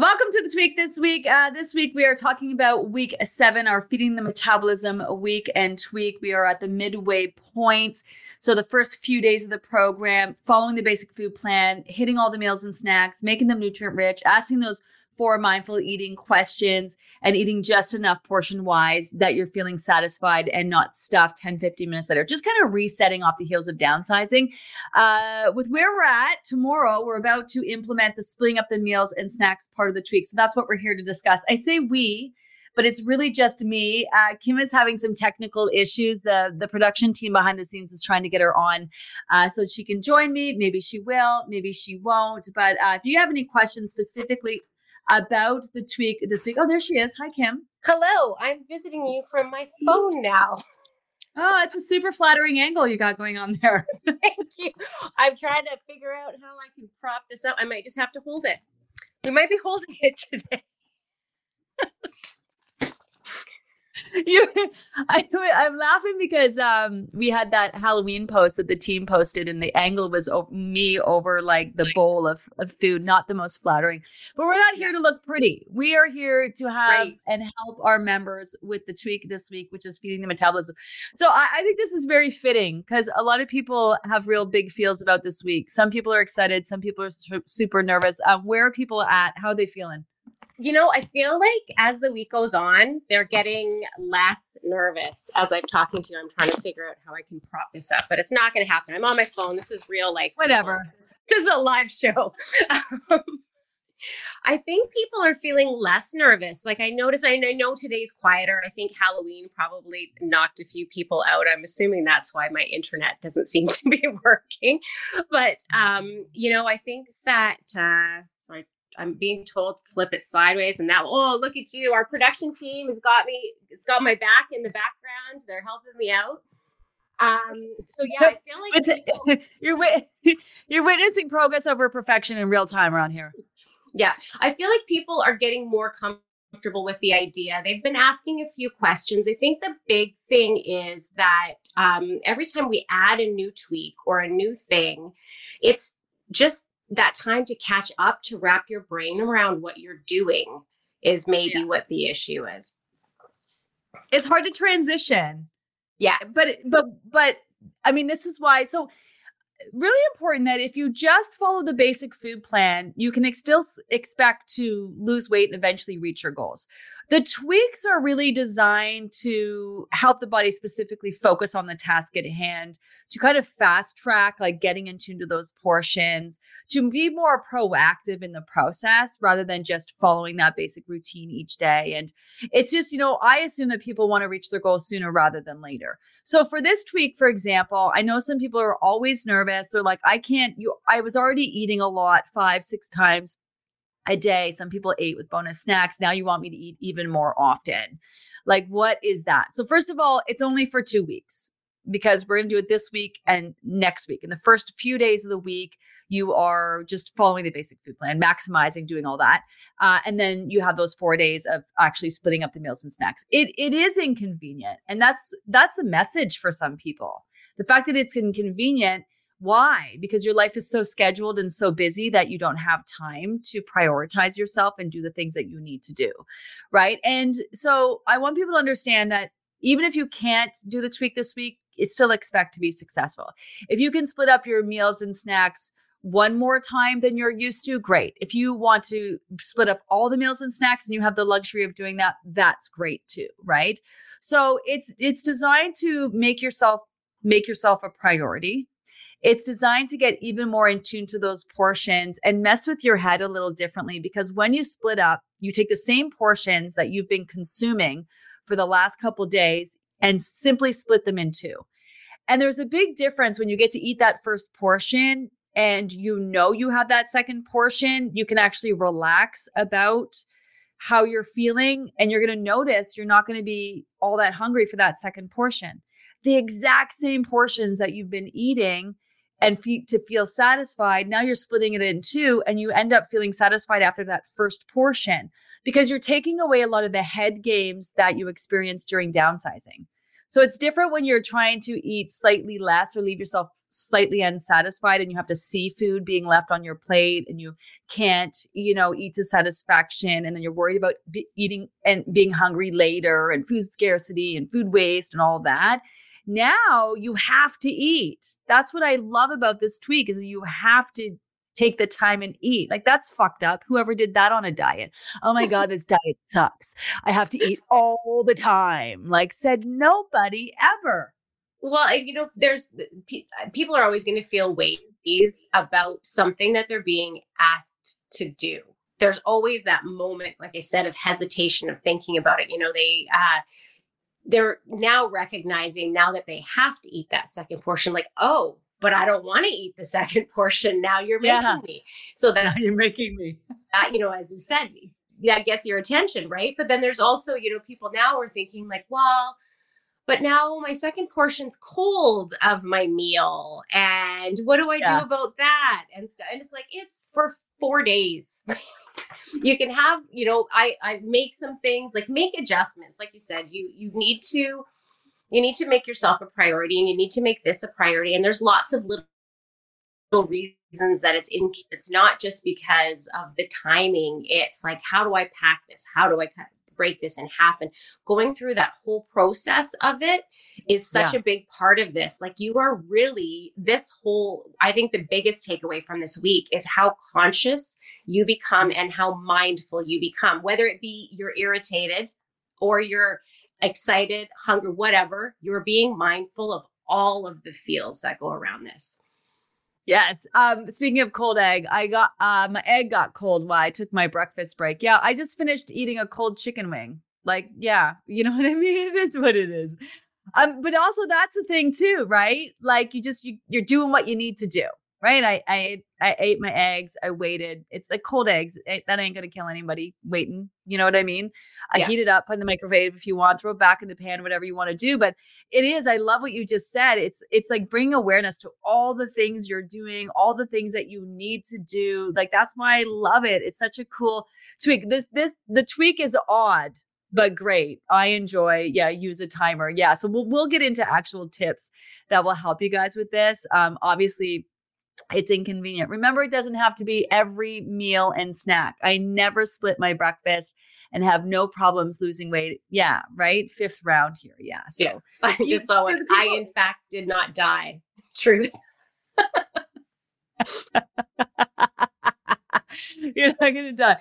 Welcome to the tweak this week. Uh, this week we are talking about week seven, our feeding the metabolism week and tweak. We are at the midway point. So the first few days of the program, following the basic food plan, hitting all the meals and snacks, making them nutrient rich, asking those four mindful eating questions and eating just enough portion wise that you're feeling satisfied and not stuffed 10, 15 minutes later. Just kind of resetting off the heels of downsizing. Uh, with where we're at tomorrow, we're about to implement the splitting up the meals and snacks part of the tweak. So that's what we're here to discuss. I say we but it's really just me. Uh, Kim is having some technical issues. The the production team behind the scenes is trying to get her on uh, so she can join me. Maybe she will, maybe she won't. But uh, if you have any questions specifically about the tweak this week. Oh, there she is. Hi, Kim. Hello. I'm visiting you from my phone now. Oh, it's a super flattering angle you got going on there. Thank you. I'm trying to figure out how I can prop this up. I might just have to hold it. We might be holding it today. you I, i'm laughing because um we had that halloween post that the team posted and the angle was o- me over like the bowl of, of food not the most flattering. But we're not here to look pretty. We are here to have right. and help our members with the tweak this week which is feeding the metabolism. So i, I think this is very fitting because a lot of people have real big feels about this week. Some people are excited some people are su- super nervous. Uh, where are people at? How are they feeling you know, I feel like as the week goes on, they're getting less nervous as I'm talking to you. I'm trying to figure out how I can prop this up, but it's not going to happen. I'm on my phone. This is real life. Whatever. This is a live show. Um, I think people are feeling less nervous. Like I noticed, I know today's quieter. I think Halloween probably knocked a few people out. I'm assuming that's why my internet doesn't seem to be working. But um, you know, I think that uh, I'm being told to flip it sideways, and now, oh, look at you! Our production team has got me. It's got my back in the background. They're helping me out. Um, so yeah, I feel like people, you're you're witnessing progress over perfection in real time around here. Yeah, I feel like people are getting more comfortable with the idea. They've been asking a few questions. I think the big thing is that um, every time we add a new tweak or a new thing, it's just that time to catch up to wrap your brain around what you're doing is maybe yeah. what the issue is. It's hard to transition. Yes. But but but I mean this is why so really important that if you just follow the basic food plan, you can ex- still expect to lose weight and eventually reach your goals. The tweaks are really designed to help the body specifically focus on the task at hand, to kind of fast track, like getting into those portions, to be more proactive in the process rather than just following that basic routine each day. And it's just, you know, I assume that people want to reach their goals sooner rather than later. So for this tweak, for example, I know some people are always nervous. They're like, I can't, you, I was already eating a lot five, six times a day. Some people ate with bonus snacks. Now you want me to eat even more often. Like, what is that? So, first of all, it's only for two weeks because we're going to do it this week and next week. In the first few days of the week, you are just following the basic food plan, maximizing, doing all that, uh, and then you have those four days of actually splitting up the meals and snacks. It it is inconvenient, and that's that's the message for some people. The fact that it's inconvenient why? Because your life is so scheduled and so busy that you don't have time to prioritize yourself and do the things that you need to do. Right. And so I want people to understand that even if you can't do the tweak this week, still expect to be successful. If you can split up your meals and snacks one more time than you're used to, great. If you want to split up all the meals and snacks and you have the luxury of doing that, that's great too, right? So it's it's designed to make yourself make yourself a priority it's designed to get even more in tune to those portions and mess with your head a little differently because when you split up, you take the same portions that you've been consuming for the last couple days and simply split them in two. And there's a big difference when you get to eat that first portion and you know you have that second portion, you can actually relax about how you're feeling and you're going to notice you're not going to be all that hungry for that second portion. The exact same portions that you've been eating and fe- to feel satisfied, now you're splitting it in two and you end up feeling satisfied after that first portion because you're taking away a lot of the head games that you experience during downsizing. So it's different when you're trying to eat slightly less or leave yourself slightly unsatisfied and you have to see food being left on your plate and you can't, you know, eat to satisfaction. And then you're worried about be- eating and being hungry later and food scarcity and food waste and all that. Now you have to eat. That's what I love about this tweak is you have to take the time and eat. Like that's fucked up. Whoever did that on a diet. Oh my God, this diet sucks. I have to eat all the time. Like said nobody ever. Well, you know, there's people are always going to feel ways about something that they're being asked to do. There's always that moment, like I said, of hesitation of thinking about it. You know, they uh they're now recognizing now that they have to eat that second portion, like, oh, but I don't want to eat the second portion. Now you're making yeah. me. So that now you're making me. That, you know, as you said, that gets your attention, right? But then there's also, you know, people now are thinking like, well, but now my second portion's cold of my meal. And what do I yeah. do about that? And, stuff. and it's like, it's for four days. you can have, you know, I, I make some things like make adjustments. Like you said, you, you need to, you need to make yourself a priority and you need to make this a priority and there's lots of little, little reasons that it's in it's not just because of the timing it's like how do i pack this how do i break this in half and going through that whole process of it is such yeah. a big part of this like you are really this whole i think the biggest takeaway from this week is how conscious you become and how mindful you become whether it be you're irritated or you're excited, hunger, whatever, you're being mindful of all of the feels that go around this. Yes. Um, speaking of cold egg, I got uh, my egg got cold while I took my breakfast break. Yeah, I just finished eating a cold chicken wing. Like, yeah, you know what I mean? It is what it is. Um, but also that's the thing too, right? Like you just you, you're doing what you need to do right? I I I ate my eggs. I waited. It's like cold eggs. It, that ain't gonna kill anybody waiting. You know what I mean? I yeah. heat it up, put in the microwave if you want, throw it back in the pan, whatever you want to do. But it is. I love what you just said. It's it's like bringing awareness to all the things you're doing, all the things that you need to do. Like that's why I love it. It's such a cool tweak. This this the tweak is odd but great. I enjoy, yeah, use a timer. Yeah. So we'll we'll get into actual tips that will help you guys with this. Um, obviously, it's inconvenient. Remember, it doesn't have to be every meal and snack. I never split my breakfast and have no problems losing weight. Yeah, right. Fifth round here. Yeah. So yeah. I just saw it. I, in fact, did not die. Truth. You're not gonna die.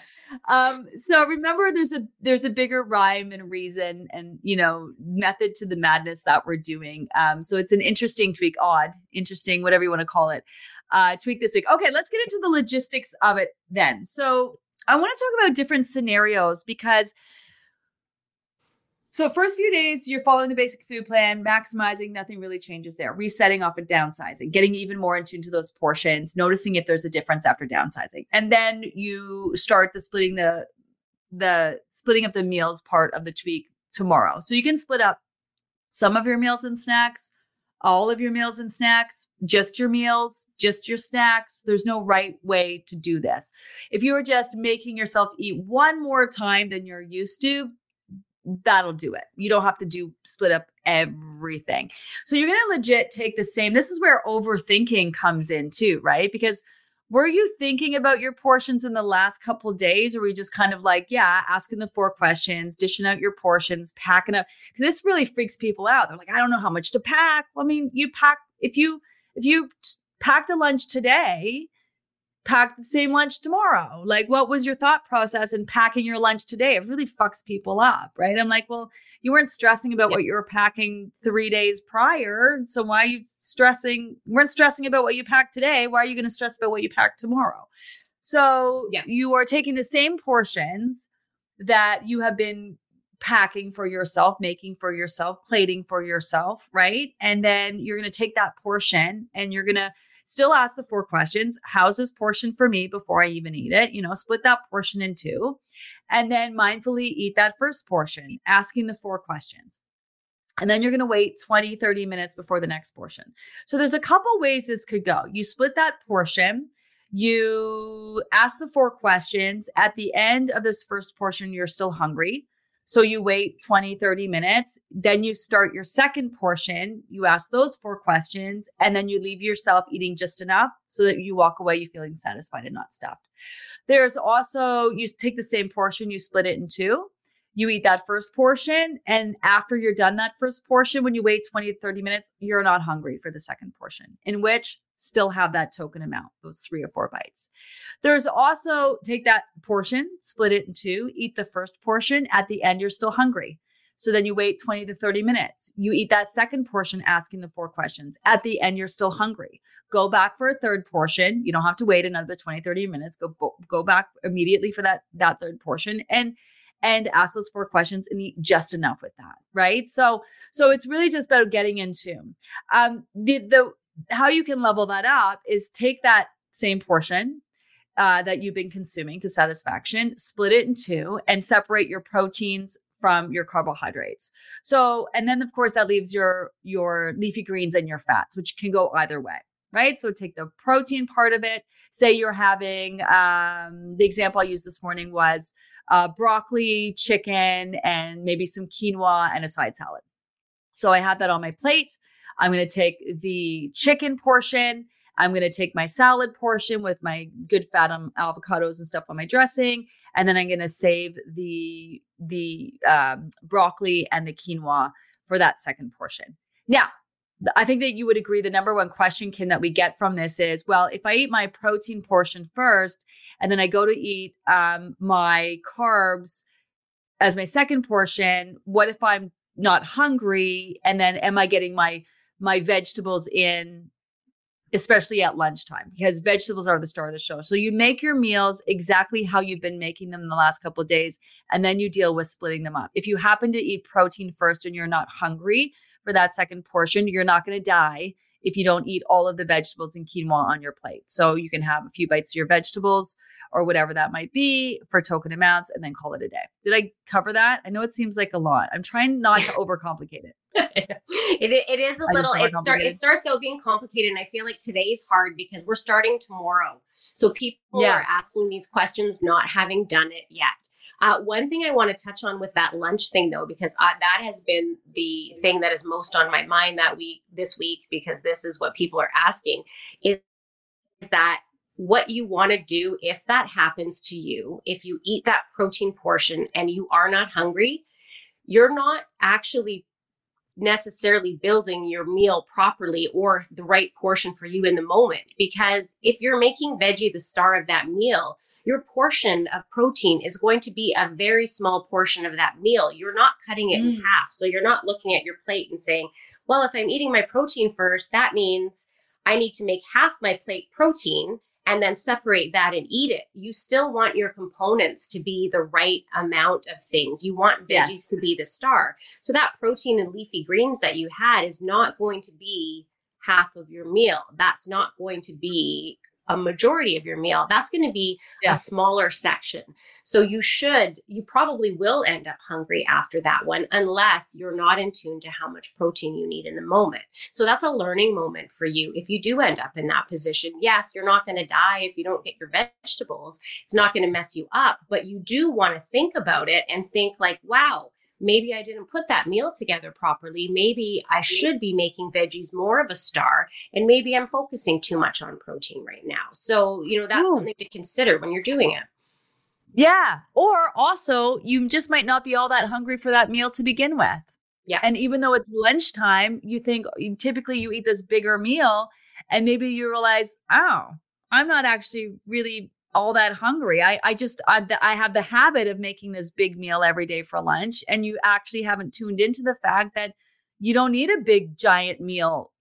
Um, so remember there's a there's a bigger rhyme and reason and you know method to the madness that we're doing. Um, so it's an interesting tweak, odd, interesting, whatever you want to call it uh, tweak this week. Okay, let's get into the logistics of it then. So I want to talk about different scenarios because so first few days you're following the basic food plan, maximizing, nothing really changes there. Resetting off and downsizing, getting even more in tune to those portions, noticing if there's a difference after downsizing. And then you start the splitting the the splitting up the meals part of the tweak tomorrow. So you can split up some of your meals and snacks, all of your meals and snacks, just your meals, just your snacks. There's no right way to do this. If you are just making yourself eat one more time than you're used to, that'll do it. You don't have to do split up everything. So you're going to legit take the same. This is where overthinking comes in too, right? Because were you thinking about your portions in the last couple days or were you just kind of like yeah asking the four questions dishing out your portions packing up? Because this really freaks people out. They're like i don't know how much to pack. Well, i mean you pack if you if you packed a lunch today pack the same lunch tomorrow. Like, what was your thought process in packing your lunch today? It really fucks people up, right? I'm like, well, you weren't stressing about what you were packing three days prior. So why are you stressing? You weren't stressing about what you packed today. Why are you going to stress about what you pack tomorrow? So yeah. you are taking the same portions that you have been packing for yourself, making for yourself, plating for yourself, right? And then you're going to take that portion and you're going to still ask the four questions. How's this portion for me before I even eat it? You know, split that portion in two and then mindfully eat that first portion, asking the four questions. And then you're going to wait 20, 30 minutes before the next portion. So there's a couple ways this could go. You split that portion you ask the four questions. At the end of this first portion, you're still hungry. So you wait 20, 30 minutes. Then you start your second portion. You ask those four questions, and then you leave yourself eating just enough so that you walk away you feeling satisfied and not stuffed. There's also, you take the same portion, you split it in two. You eat that first portion. And after you're done that first portion, when you wait 20 to 30 minutes, you're not hungry for the second portion, in which still have that token amount, those three or four bites. There's also take that portion, split it in two, eat the first portion. At the end, you're still hungry. So then you wait 20 to 30 minutes. You eat that second portion, asking the four questions. At the end, you're still hungry. Go back for a third portion. You don't have to wait another 20, 30 minutes. Go go back immediately for that that third portion and and ask those four questions and eat just enough with that. Right. So so it's really just about getting into um the the how you can level that up is take that same portion uh, that you've been consuming to satisfaction, split it in two, and separate your proteins from your carbohydrates. So, and then of course that leaves your your leafy greens and your fats, which can go either way, right? So take the protein part of it. Say you're having um, the example I used this morning was uh, broccoli, chicken, and maybe some quinoa and a side salad. So I had that on my plate. I'm going to take the chicken portion. I'm going to take my salad portion with my good fat um, avocados and stuff on my dressing, and then I'm going to save the the um, broccoli and the quinoa for that second portion. Now, I think that you would agree the number one question, Kim, that we get from this is, well, if I eat my protein portion first, and then I go to eat um, my carbs as my second portion, what if I'm not hungry? And then am I getting my my vegetables in especially at lunchtime because vegetables are the star of the show. So you make your meals exactly how you've been making them in the last couple of days and then you deal with splitting them up. If you happen to eat protein first and you're not hungry for that second portion, you're not going to die if you don't eat all of the vegetables and quinoa on your plate. So you can have a few bites of your vegetables or whatever that might be for token amounts and then call it a day. Did I cover that? I know it seems like a lot. I'm trying not to overcomplicate it. It, it is a little it, start, it starts out being complicated and i feel like today's hard because we're starting tomorrow. So people yeah. are asking these questions not having done it yet. Uh, one thing i want to touch on with that lunch thing though because uh, that has been the thing that is most on my mind that week this week because this is what people are asking is, is that what you want to do if that happens to you, if you eat that protein portion and you are not hungry, you're not actually necessarily building your meal properly or the right portion for you in the moment. Because if you're making veggie the star of that meal, your portion of protein is going to be a very small portion of that meal. You're not cutting it mm. in half. So you're not looking at your plate and saying, well, if I'm eating my protein first, that means I need to make half my plate protein and then separate that and eat it. You still want your components to be the right amount of things. You want veggies yes. to be the star. So that protein and leafy greens that you had is not going to be half of your meal. That's not going to be a majority of your meal. That's going to be yeah. a smaller section. So you should, you probably will end up hungry after that one, unless you're not in tune to how much protein you need in the moment. So that's a learning moment for you. If you do end up in that position, yes, you're not going to die if you don't get your vegetables. It's not going to mess you up, but you do want to think about it and think like, wow, maybe I didn't put that meal together properly. Maybe I mm-hmm. should be making veggies more of a star, and maybe I'm focusing too much on protein right now. So, you know, that's Ooh. something to consider when you're doing it. Yeah. Or also, you just might not be all that hungry for that meal to begin with. Yeah. And even though it's lunchtime, you think typically you eat this bigger meal, and maybe you realize, oh, I'm not actually really all that hungry. I I just I, I have the habit of making this big meal every day for lunch, and you actually haven't tuned into the fact that you don't need a big giant meal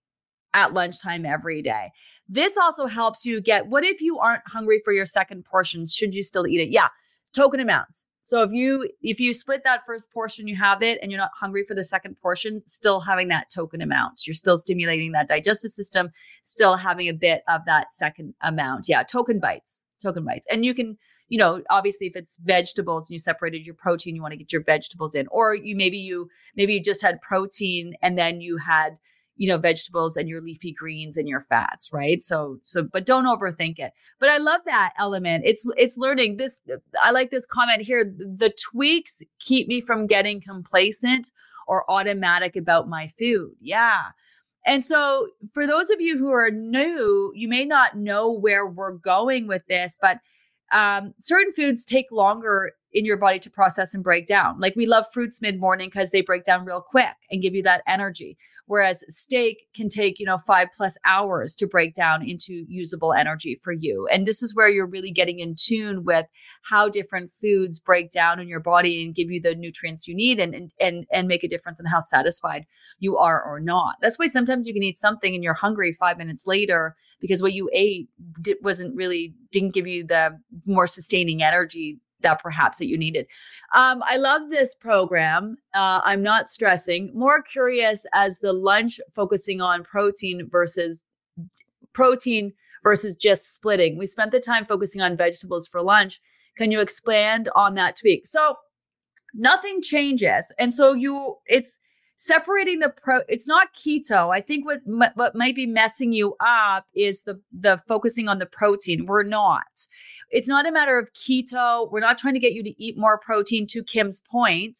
at lunchtime every day. This also helps you get what if you aren't hungry for your second portions? Should you still eat it? Yeah, it's token amounts. So if you if you split that first portion, you have it, and you're not hungry for the second portion, still having that token amount. You're still stimulating that digestive system, still having a bit of that second amount. Yeah, token bites, token bites, and you can you know obviously if it's vegetables and you separated your protein you want to get your vegetables in or you maybe you maybe you just had protein and then you had you know vegetables and your leafy greens and your fats right? So so but don't overthink it. But i love that element. It's it's learning this i like this comment here the tweaks keep me from getting complacent or automatic about my food. Yeah. And so for those of you who are new you may not know where we're going with this but um, certain foods take longer in your body to process and break down. Like we love fruits mid morning because they break down real quick and give you that energy. Whereas steak can take, you know, five plus hours to break down into usable energy for you. And this is where you're really getting in tune with how different foods break down in your body and give you the nutrients you need and and and, and make a difference in how satisfied you are or not. That's why sometimes you can eat something and you're hungry five minutes later because what you ate wasn't really didn't give you the more sustaining energy that perhaps that you needed. Um, I love this program. Uh, I'm not stressing. More curious as the lunch focusing on protein versus protein versus just splitting. We spent the time focusing on vegetables for lunch. Can you expand on that tweak? So nothing changes, and so you it's separating the pro. It's not keto. I think what what might be messing you up is the the focusing on the protein. We're not it's not a matter of keto. We're not trying to get you to eat more protein to Kim's point.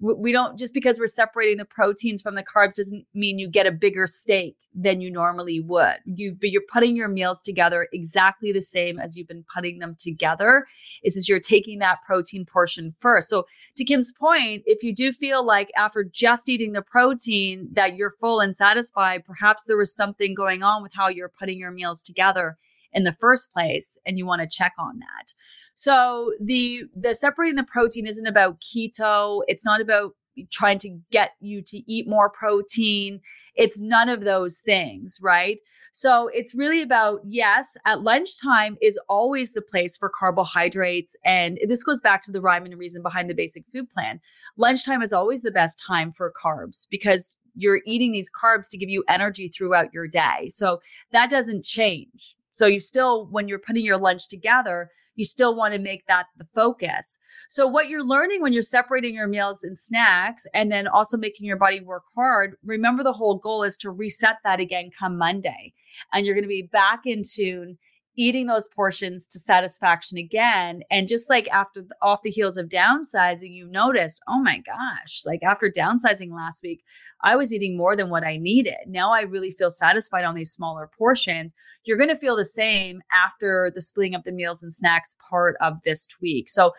We don't just because we're separating the proteins from the carbs doesn't mean you get a bigger steak than you normally would. You but you're putting your meals together exactly the same as you've been putting them together. Is is you're taking that protein portion first. So to Kim's point, if you do feel like after just eating the protein that you're full and satisfied, perhaps there was something going on with how you're putting your meals together in the first place and you want to check on that. So the the separating the protein isn't about keto, it's not about trying to get you to eat more protein. It's none of those things, right? So it's really about, yes, at lunchtime is always the place for carbohydrates. And this goes back to the rhyme and reason behind the basic food plan. Lunchtime is always the best time for carbs because you're eating these carbs to give you energy throughout your day. So that doesn't change. So you still, when you're putting your lunch together, you still want to make that the focus. So what you're learning when you're separating your meals and snacks and then also making your body work hard, remember the whole goal is to reset that again come Monday. And you're going to be back in tune eating those portions to satisfaction again. And just like after the, off the heels of downsizing, you noticed, oh my gosh, like after downsizing last week, I was eating more than what I needed. Now I really feel satisfied on these smaller portions. You're going to feel the same after the splitting up the meals and snacks part of this tweak. So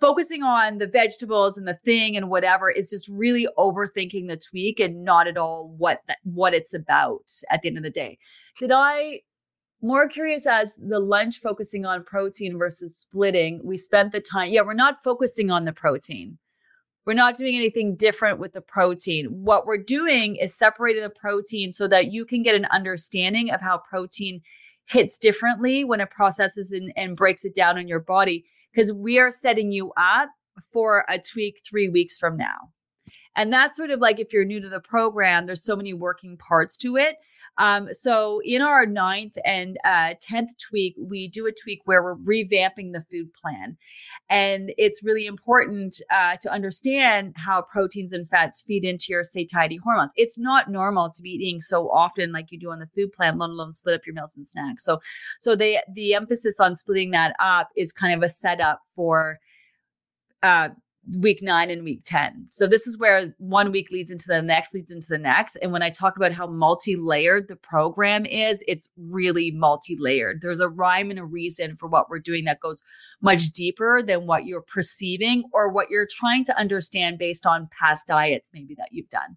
focusing on the vegetables and the thing and whatever is just really overthinking the tweak and not at all what that, what it's about at the end of the day. Did I more curious as the lunch focusing on protein versus splitting. We spent the time, yeah, we're not focusing on the protein. We're not doing anything different with the protein. What we're doing is separating the protein so that you can get an understanding of how protein hits differently when it processes and, and breaks it down in your body. Because we are setting you up for a tweak three weeks from now. And that's sort of like if you're new to the program, there's so many working parts to it. Um, so in our ninth and uh, 10th tweak, we do a tweak where we're revamping the food plan. And it's really important uh, to understand how proteins and fats feed into your satiety hormones. It's not normal to be eating so often like you do on the food plan, let alone split up your meals and snacks. So, so they, the emphasis on splitting that up is kind of a setup for uh, week nine and week 10. So this is where one week leads into the next, leads into the next. And when I talk about how multi layered the program is, it's really multi layered. There's a rhyme and a reason for what we're doing that goes much deeper than what you're perceiving or what you're trying to understand based on past diets, maybe that you've done.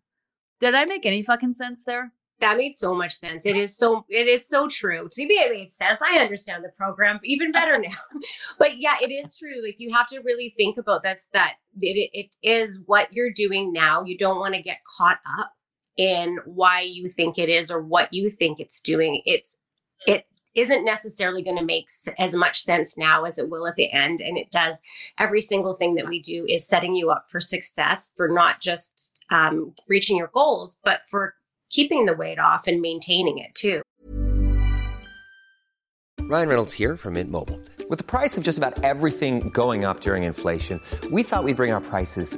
Did I make any fucking sense there? That made so much sense. It is so it is so true. To me, it made sense. I understand the program even better now. but yeah, it is true. Like you have to really think about this. That it it is what you're doing now. You don't want to get caught up in why you think it is or what you think it's doing. It's it isn't necessarily going to make as much sense now as it will at the end. And it does. Every single thing that we do is setting you up for success for not just um, reaching your goals, but for keeping the weight off and maintaining it too. Ryan Reynolds here from Mint Mobile. With the price of just about everything going up during inflation, we thought we'd bring our prices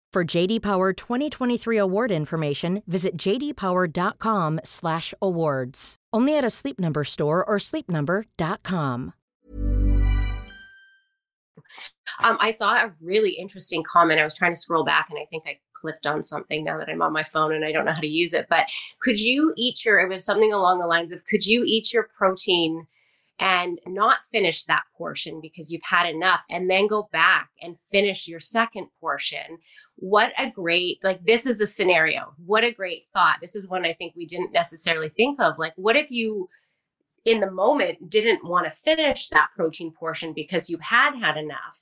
For JD Power 2023 award information, visit jdpower.com/awards. Only at a Sleep Number store or sleepnumber.com. Um, I saw a really interesting comment. I was trying to scroll back and I think I clicked on something now that I'm on my phone and I don't know how to use it. But could you eat your, it was something along the lines of, could you eat your protein and not finish that portion because you've had enough and then go back and finish your second portion? What a great, like, this is a scenario. What a great thought. This is one I think we didn't necessarily think of. Like, what if you, in the moment didn't want to finish that protein portion because you had had enough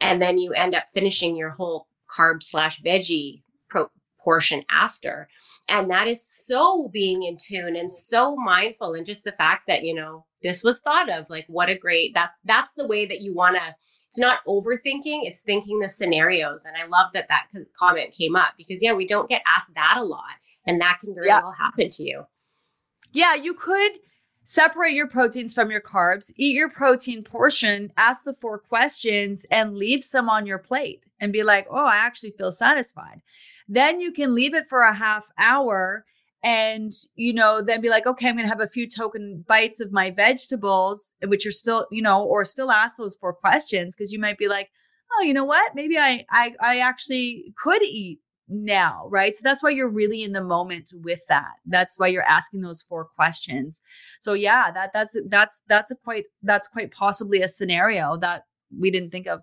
and then you end up finishing your whole carb slash veggie pro- portion after and that is so being in tune and so mindful and just the fact that you know this was thought of like what a great that that's the way that you want to it's not overthinking it's thinking the scenarios and i love that that comment came up because yeah we don't get asked that a lot and that can very yeah. well happen to you yeah you could separate your proteins from your carbs, eat your protein portion, ask the four questions, and leave some on your plate and be like, oh, I actually feel satisfied. Then you can leave it for a half hour and you know then be like okay i'm gonna have a few token bites of my vegetables which are still you know or still ask those four questions because you might be like oh you know what maybe I, I i actually could eat now, right? So that's why you're really in the moment with that. That's why you're asking those four questions. So yeah, that that's that's that's a quite that's quite possibly a scenario that we didn't think of.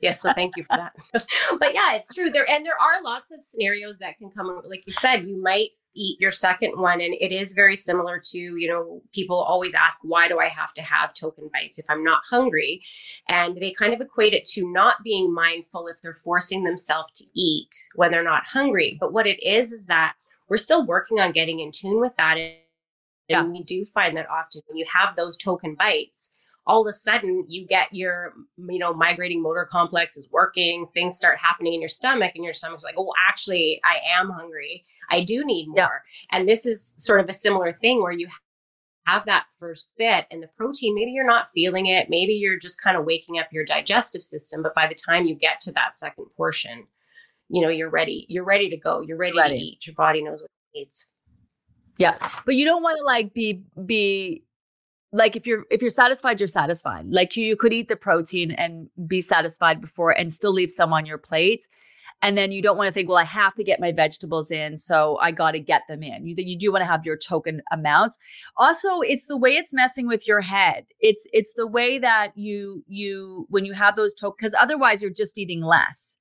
Yes, so thank you for that. but yeah, it's true. There and there are lots of scenarios that can come like you said, you might eat your second one and it is very similar to you know people always ask why do i have to have token bites if i'm not hungry and they kind of equate it to not being mindful if they're forcing themselves to eat when they're not hungry but what it is is that we're still working on getting in tune with that and yeah. we do find that often when you have those token bites all of a sudden you get your you know migrating motor complex is working things start happening in your stomach and your stomach's like oh actually i am hungry i do need more yeah. and this is sort of a similar thing where you have that first bit and the protein maybe you're not feeling it maybe you're just kind of waking up your digestive system but by the time you get to that second portion you know you're ready you're ready to go you're ready, ready. to eat your body knows what it needs yeah but you don't want to like be be like if you're if you're satisfied you're satisfied. Like you, you could eat the protein and be satisfied before and still leave some on your plate. And then you don't want to think well i have to get my vegetables in so i got to get them in. You, you do want to have your token amounts. Also it's the way it's messing with your head. It's it's the way that you you when you have those tokens because otherwise you're just eating less.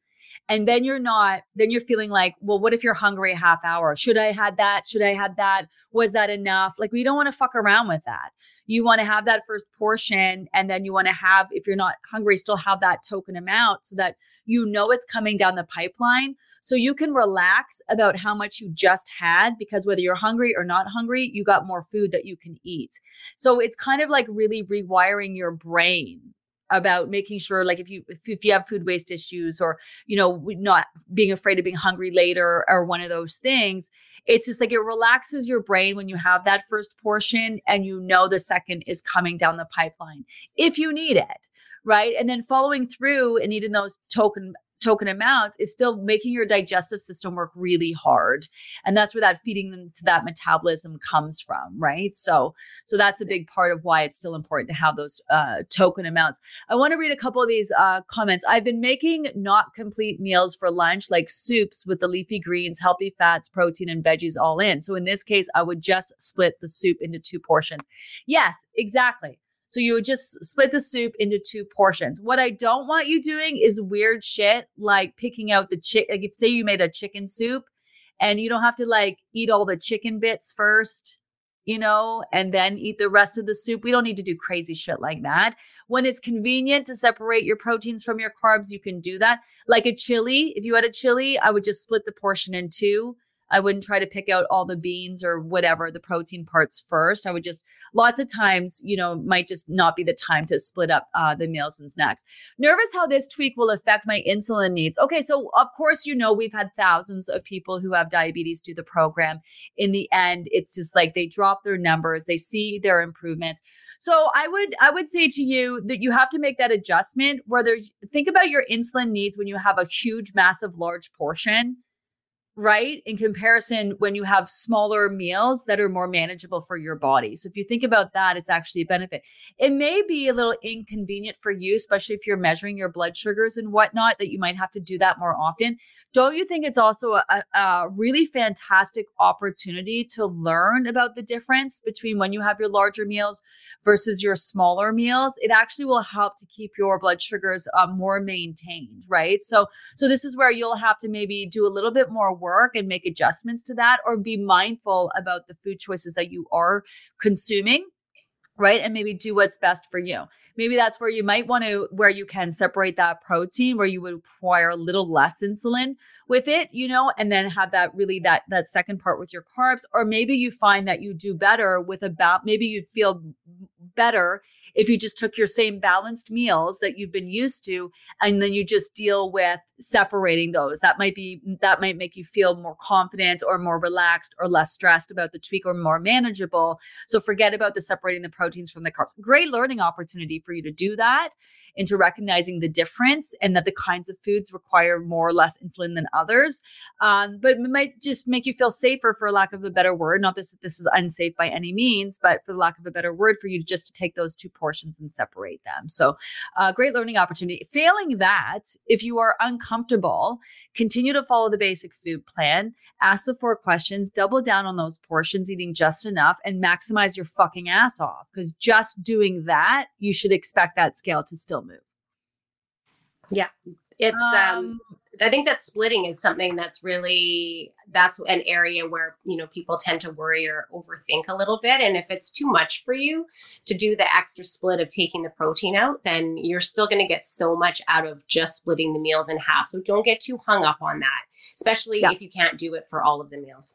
And then you're not then you're feeling like well what if you're hungry a half hour? Should i had that? Should i had that? Was that enough? Like we don't want to fuck around with that you want to have that first portion and then you want to have if you're not hungry still have that token amount so that you know it's coming down the pipeline. So you can relax about how much you just had because whether you're hungry or not hungry you got more food that you can eat. So it's kind of like really rewiring your brain about making sure like if you if, if you have food waste issues or you know not being afraid of being hungry later or one of those things it's just like it relaxes your brain when you have that first portion and you know the second is coming down the pipeline if you need it right? And then following through and eating those token token amounts is still making your digestive system work really hard. And that's where that feeding them to that metabolism comes from right? So so that's a big part of why it's still important to have those uh, token amounts. I want to read a couple of these uh, comments. I've been making not complete meals for lunch like soups with the leafy greens healthy fats protein and veggies all in. So in this case i would just split the soup into two portions. Yes exactly so you would just split the soup into two portions. What I don't want you doing is weird shit like picking out the chick. Like if say you made a chicken soup and you don't have to like eat all the chicken bits first, you know, and then eat the rest of the soup. We don't need to do crazy shit like that. When it's convenient to separate your proteins from your carbs, you can do that. Like a chili, if you had a chili, I would just split the portion in two I wouldn't try to pick out all the beans or whatever the protein parts first. I would just lots of times, you know, might just not be the time to split up uh, the meals and snacks. Nervous how this tweak will affect my insulin needs. Okay, so of course, you know, we've had thousands of people who have diabetes do the program. In the end, it's just like they drop their numbers, they see their improvements. So I would I would say to you that you have to make that adjustment where there's think about your insulin needs when you have a huge, massive, large portion right? In comparison, when you have smaller meals that are more manageable for your body. So if you think about that, it's actually a benefit. It may be a little inconvenient for you, especially if you're measuring your blood sugars and whatnot, that you might have to do that more often. Don't you think it's also a, a really fantastic opportunity to learn about the difference between when you have your larger meals versus your smaller meals? It actually will help to keep your blood sugars uh, more maintained, right? So, so this is where you'll have to maybe do a little bit more work work and make adjustments to that or be mindful about the food choices that you are consuming right? And maybe do what's best for you maybe that's where you might want to where you can separate that protein where you would require a little less insulin with it you know and then have that really that that second part with your carbs. Or maybe you find that you do better with about maybe you feel better if you just took your same balanced meals that you've been used to and then you just deal with separating those. That might be that might make you feel more confident or more relaxed or less stressed about the tweak or more manageable. So forget about the separating the proteins from the carbs. Great learning opportunity for you to do that into recognizing the difference and that the kinds of foods require more or less insulin than others. Um, but it might just make you feel safer, for lack of a better word. Not this this is unsafe by any means, but for lack of a better word, for you to just to take those two portions and separate them. So, uh, great learning opportunity. Failing that, if you are uncomfortable, continue to follow the basic food plan. Ask the four questions. Double down on those portions, eating just enough, and maximize your fucking ass off. Because just doing that, you should expect that scale to still. Yeah. It's um, um I think that splitting is something that's really that's an area where you know people tend to worry or overthink a little bit and if it's too much for you to do the extra split of taking the protein out then you're still going to get so much out of just splitting the meals in half so don't get too hung up on that especially yeah. if you can't do it for all of the meals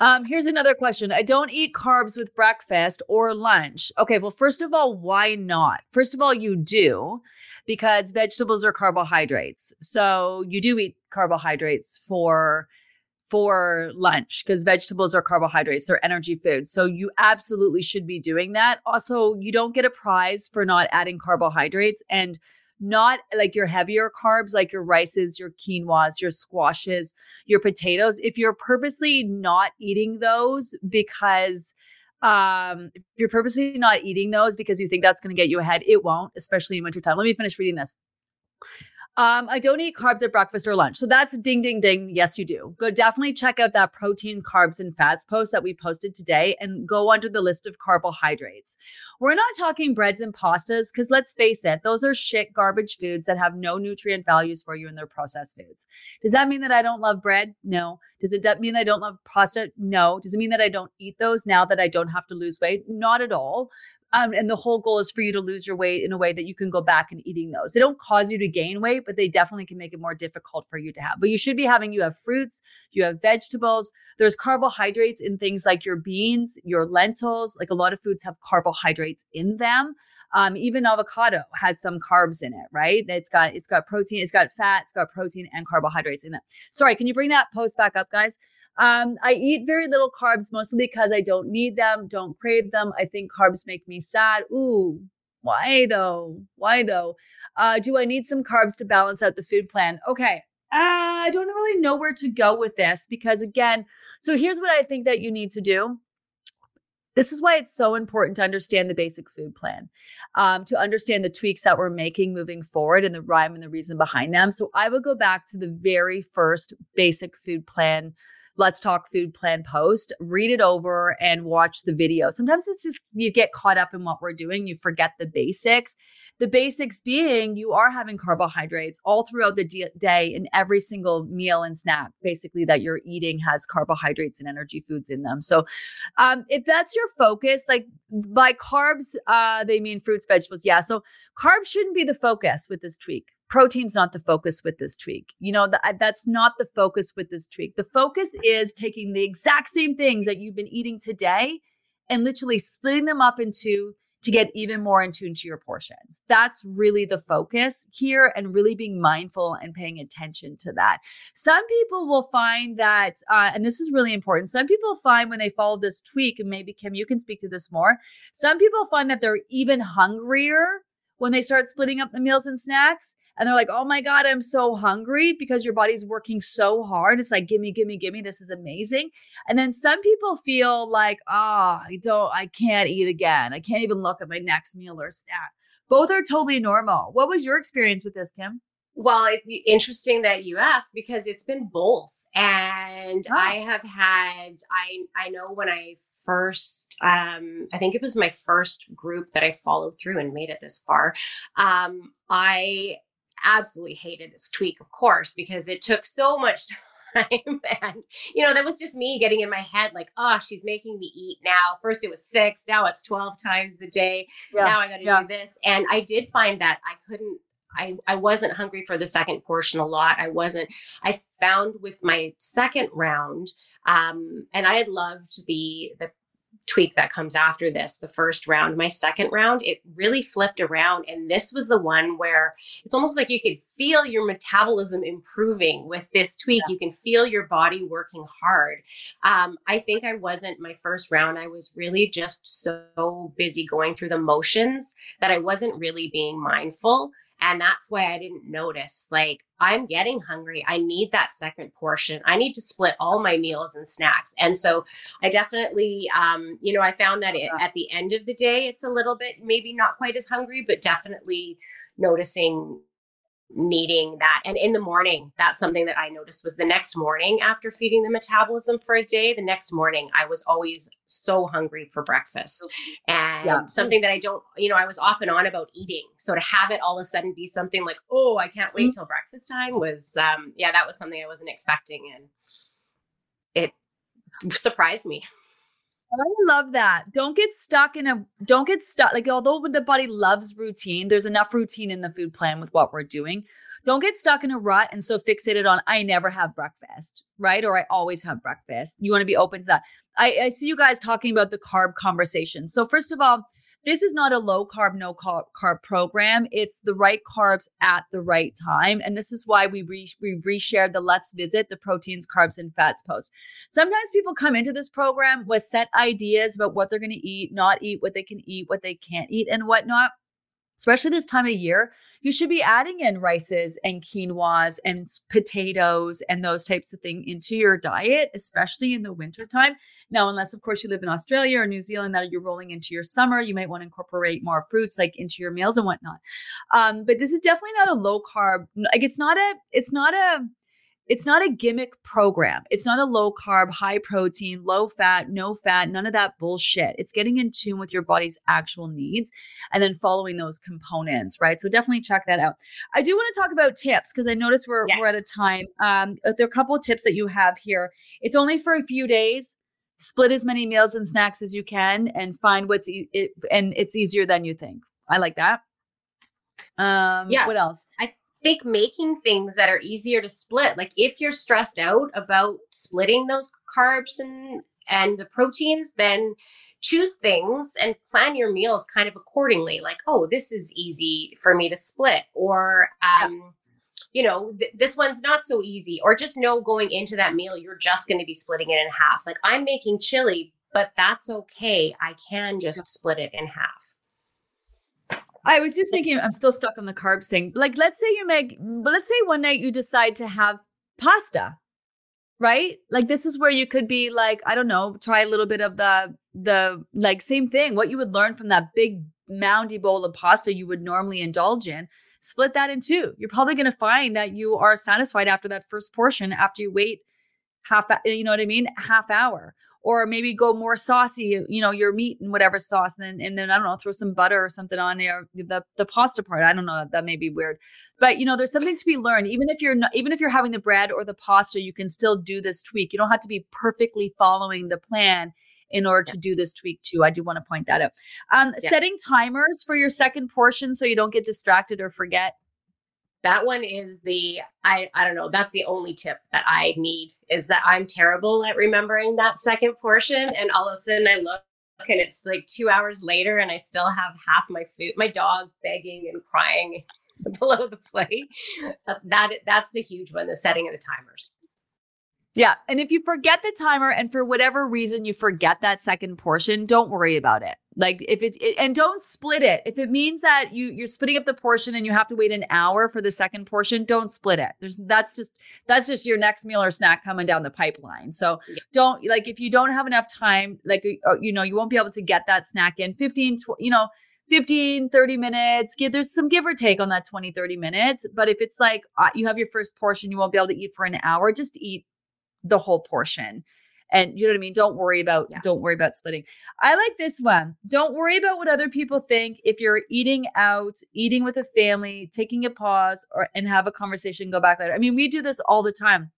um, here's another question. I don't eat carbs with breakfast or lunch. Okay, well, first of all, why not? First of all, you do because vegetables are carbohydrates. So you do eat carbohydrates for for lunch because vegetables are carbohydrates they're energy food so you absolutely should be doing that also you don't get a prize for not adding carbohydrates and not like your heavier carbs, like your rices, your quinoas, your squashes, your potatoes. If you're purposely not eating those because um if you're purposely not eating those because you think that's going to get you ahead it won't especially in wintertime. Let me finish reading this um, I don't eat carbs at breakfast or lunch. So that's ding, ding, ding. Yes, you do. Go definitely check out that protein, carbs, and fats post that we posted today and go under the list of carbohydrates. We're not talking breads and pastas because let's face it, those are shit garbage foods that have no nutrient values for you and they're processed foods. Does that mean that I don't love bread? No. Does it mean I don't love pasta? No. Does it mean that I don't eat those now that I don't have to lose weight? Not at all. Um, and the whole goal is for you to lose your weight in a way that you can go back and eating those. They don't cause you to gain weight, but they definitely can make it more difficult for you to have. But you should be having, you have fruits, you have vegetables, there's carbohydrates in things like your beans, your lentils. Like a lot of foods have carbohydrates in them. Um, even avocado has some carbs in it, right? It's got it's got protein, it's got fat, it's got protein and carbohydrates in it. Sorry, can you bring that post back up, guys? Um, I eat very little carbs, mostly because I don't need them, don't crave them. I think carbs make me sad. Ooh, Why though? Why though? Uh, do I need some carbs to balance out the food plan? Okay. Uh, I don't really know where to go with this because, again, so here's what I think that you need to do. This is why it's so important to understand the basic food plan, um, to understand the tweaks that we're making moving forward and the rhyme and the reason behind them. So I would go back to the very first basic food plan Let's Talk Food Plan post, read it over and watch the video. Sometimes it's just you get caught up in what we're doing, you forget the basics. The basics being you are having carbohydrates all throughout the day in every single meal and snack, basically, that you're eating has carbohydrates and energy foods in them. So, um, if that's your focus, like by carbs, uh, they mean fruits, vegetables. Yeah. So, carbs shouldn't be the focus with this tweak protein's not the focus with this tweak. You know, that's not the focus with this tweak. The focus is taking the exact same things that you've been eating today and literally splitting them up into to get even more in tune to your portions. That's really the focus here and really being mindful and paying attention to that. Some people will find that, uh, and this is really important, some people find when they follow this tweak, and maybe Kim, you can speak to this more, some people find that they're even hungrier when they start splitting up the meals and snacks and they're like, oh my God, I'm so hungry because your body's working so hard. It's like, gimme, gimme, gimme. This is amazing. And then some people feel like, ah, oh, I don't, I can't eat again. I can't even look at my next meal or snack. Both are totally normal. What was your experience with this, Kim? Well, it's interesting that you ask because it's been both. And oh. I have had, I I know when I first um i think it was my first group that i followed through and made it this far um i absolutely hated this tweak, of course, because it took so much time. and, you know, that was just me getting in my head like, oh, she's making me eat now. First it was six, now it's 12 times a day. Yeah. Now I got to yeah. do this. And I did find that I couldn't I, I wasn't hungry for the second portion a lot. I wasn't. I found with my second round, um, and I had loved the the tweak that comes after this, the first round. My second round, it really flipped around. And this was the one where it's almost like you could feel your metabolism improving with this tweak. Yeah. You can feel your body working hard. Um, I think I wasn't my first round. I was really just so busy going through the motions that I wasn't really being mindful. And that's why I didn't notice. Like, I'm getting hungry. I need that second portion. I need to split all my meals and snacks. And so I definitely, um, you know, I found that it, at the end of the day, it's a little bit maybe not quite as hungry, but definitely noticing needing that. And in the morning, that's something that I noticed was the next morning after feeding the metabolism for a day, the next morning, I was always so hungry for breakfast. And yeah. something that I don't, you know, I was off and on about eating. So to have it all of a sudden be something like, oh, I can't wait mm-hmm. till breakfast time was, um, yeah, that was something I wasn't expecting. And it surprised me. I love that. Don't get stuck in a don't get stuck like although the body loves routine, there's enough routine in the food plan with what we're doing. Don't get stuck in a rut and so fixated on I never have breakfast, right? Or I always have breakfast. You want to be open to that. I, I see you guys talking about the carb conversation. So first of all, this is not a low carb, no carb, carb program. It's the right carbs at the right time. And this is why we, re- we reshared the Let's Visit the proteins, carbs, and fats post. Sometimes people come into this program with set ideas about what they're going to eat, not eat, what they can eat, what they can't eat, and whatnot especially this time of year, you should be adding in rices and quinoas and potatoes and those types of things into your diet, especially in the wintertime. Now, unless of course you live in Australia or New Zealand that you're rolling into your summer, you might want to incorporate more fruits like into your meals and whatnot. Um, but this is definitely not a low carb, like it's not a, it's not a it's not a gimmick program. It's not a low carb, high protein, low fat, no fat, none of that bullshit. It's getting in tune with your body's actual needs and then following those components, right? So definitely check that out. I do want to talk about tips because I noticed we're, yes. we're at a time. Um, there are a couple of tips that you have here. It's only for a few days. Split as many meals and snacks as you can and find what's e- it, and it's easier than you think. I like that. Um, yeah. What else? I think making things that are easier to split like if you're stressed out about splitting those carbs and and the proteins then choose things and plan your meals kind of accordingly like oh this is easy for me to split or um you know th- this one's not so easy or just know going into that meal you're just going to be splitting it in half. Like i'm making chili but that's okay. I can just split it in half I was just thinking, I'm still stuck on the carbs thing. Like, let's say you make, let's say one night you decide to have pasta, right? Like, this is where you could be like, I don't know, try a little bit of the, the like same thing, what you would learn from that big moundy bowl of pasta you would normally indulge in. Split that in two. You're probably going to find that you are satisfied after that first portion after you wait half, you know what I mean? Half hour or maybe go more saucy, you know, your meat and whatever sauce, and then and then I don't know, throw some butter or something on there. The the pasta part, I don't know, that may be weird, but you know, there's something to be learned. Even if you're not, even if you're having the bread or the pasta, you can still do this tweak. You don't have to be perfectly following the plan in order to do this tweak too. I do want to point that out. Um, yeah. Setting timers for your second portion so you don't get distracted or forget that one is the I I don't know, that's the only tip that I need is that I'm terrible at remembering that second portion and all of a sudden I look and it's like 2 hours later and I still have half my food, my dog begging and crying below the plate. That that's the huge one, the setting of the timers. Yeah. And if you forget the timer and for whatever reason you forget that second portion, don't worry about it. Like if it's it, and don't split it. If it means that you you're splitting up the portion and you have to wait an hour for the second portion, don't split it. There's that's just that's just your next meal or snack coming down the pipeline. So yeah. don't like if you don't have enough time, like uh, you know, you won't be able to get that snack in 15 tw- you know, 15 30 minutes give there's some give or take on that 20 30 minutes but if it's like uh, you have your first portion you won't be able to eat for an hour just eat the whole portion. And you know what I mean? Don't worry about yeah. don't worry about splitting. I like this one. Don't worry about what other people think. If you're eating out, eating with a family, taking a pause or and have a conversation, go back later. I mean, we do this all the time.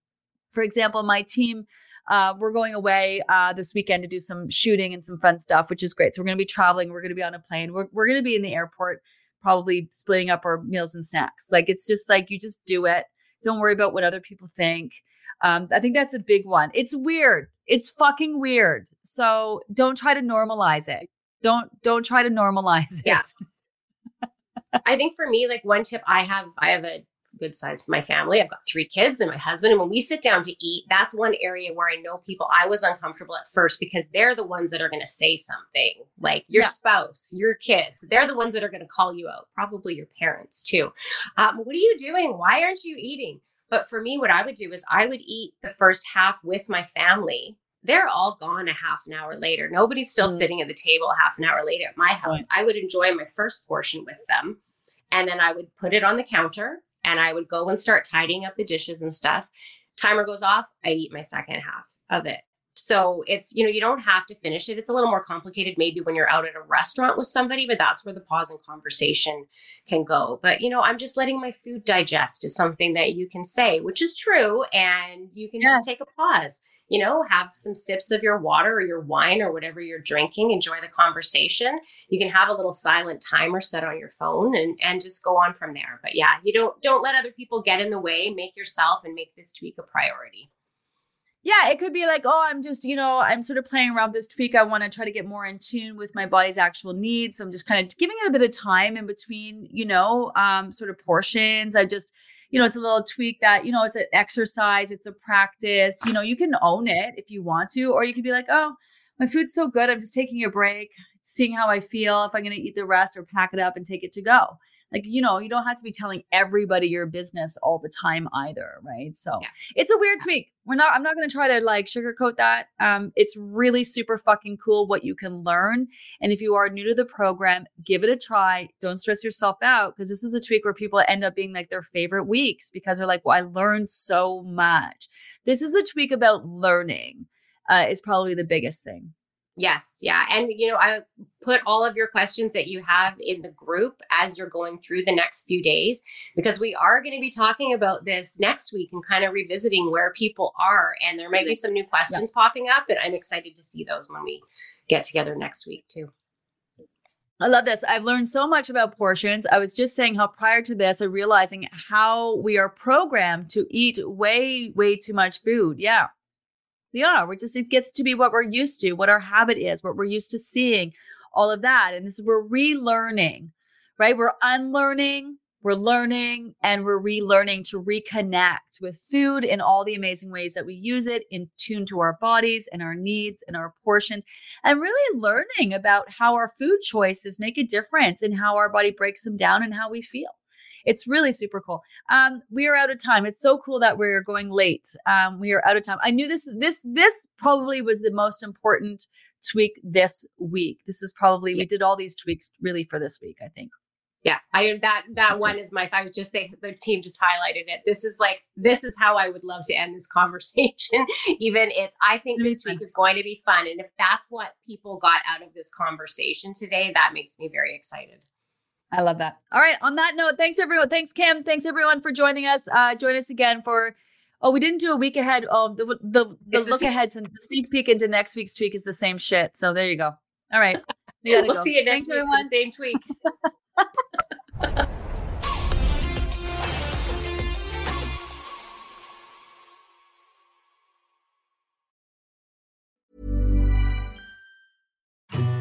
For example, my team uh, we're going away uh, this weekend to do some shooting and some fun stuff, which is great. So we're going to be traveling. We're going to be on a plane. We're, we're going to be in the airport, probably splitting up our meals and snacks. Like it's just like you just do it. Don't worry about what other people think. Um, I think that's a big one. It's weird. It's fucking weird. So don't try to normalize it. Don't don't try to normalize it. Yeah. I think for me, like one tip I have, I have a good size my family. I've got three kids and my husband. And when we sit down to eat, that's one area where I know people I was uncomfortable at first because they're the ones that are going to say something like your yeah. spouse, your kids. They're the ones that are going to call you out, probably your parents too. Um, what are you doing? Why aren't you eating? But for me, what I would do is I would eat the first half with my family. They're all gone a half an hour later. Nobody's still mm. sitting at the table a half an hour later at my house. Right. I would enjoy my first portion with them. And then I would put it on the counter and I would go and start tidying up the dishes and stuff. Timer goes off, I eat my second half of it. So it's, you know, you don't have to finish it. It's a little more complicated maybe when you're out at a restaurant with somebody, but that's where the pause and conversation can go. But, you know, I'm just letting my food digest is something that you can say, which is true. And you can yeah. just take a pause, you know, have some sips of your water or your wine or whatever you're drinking, enjoy the conversation. You can have a little silent timer set on your phone and, and just go on from there. But yeah, you don't, don't let other people get in the way. Make yourself and make this tweak a priority yeah, it could be like, oh, I'm just, you know, I'm sort of playing around this tweak. I want to try to get more in tune with my body's actual needs. So I'm just kind of giving it a bit of time in between, you know, um, sort of portions. I just, you know, it's a little tweak that, you know, it's an exercise, it's a practice. You know, you can own it if you want to, or you could be like, oh, my food's so good. I'm just taking a break, seeing how I feel, if I'm going to eat the rest or pack it up and take it to go like you know you don't have to be telling everybody your business all the time either right? So yeah. it's a weird tweak. We're not i'm not going to try to like sugarcoat that. Um it's really super fucking cool what you can learn. And if you are new to the program give it a try. Don't stress yourself out because this is a tweak where people end up being like their favorite weeks because they're like well i learned so much. This is a tweak about learning uh, is probably the biggest thing Yes, yeah. And you know, I put all of your questions that you have in the group as you're going through the next few days because we are going to be talking about this next week and kind of revisiting where people are and there might be some new questions yeah. popping up and I'm excited to see those when we get together next week too. I love this. I've learned so much about portions. I was just saying how prior to this, I'm realizing how we are programmed to eat way, way too much food. Yeah. We are. We're just, it gets to be what we're used to, what our habit is, what we're used to seeing, all of that. And this is, we're relearning, right? We're unlearning we're learning and we're relearning to reconnect with food in all the amazing ways that we use it in tune to our bodies and our needs and our portions and really learning about how our food choices make a difference in how our body breaks them down and how we feel it's really super cool. Um we are out of time. It's so cool that we're going late. Um we are out of time. I knew this this this probably was the most important tweak this week. This is probably yeah. we did all these tweaks really for this week i think. Yeah i that that one is my i was just saying the team just highlighted it. This is like this is how i would love to end this conversation. Even it's i think this week is going to be fun. And if that's what people got out of this conversation today that makes me very excited i love that all right on that note thanks everyone thanks kim thanks everyone for joining us uh join us again for Oh, we didn't do a week ahead. Oh, the the, the look ahead to the sneak peek into next week's tweak is the same shit. So there you go. All right. We will go. see you next Thanks, week everyone. same tweak.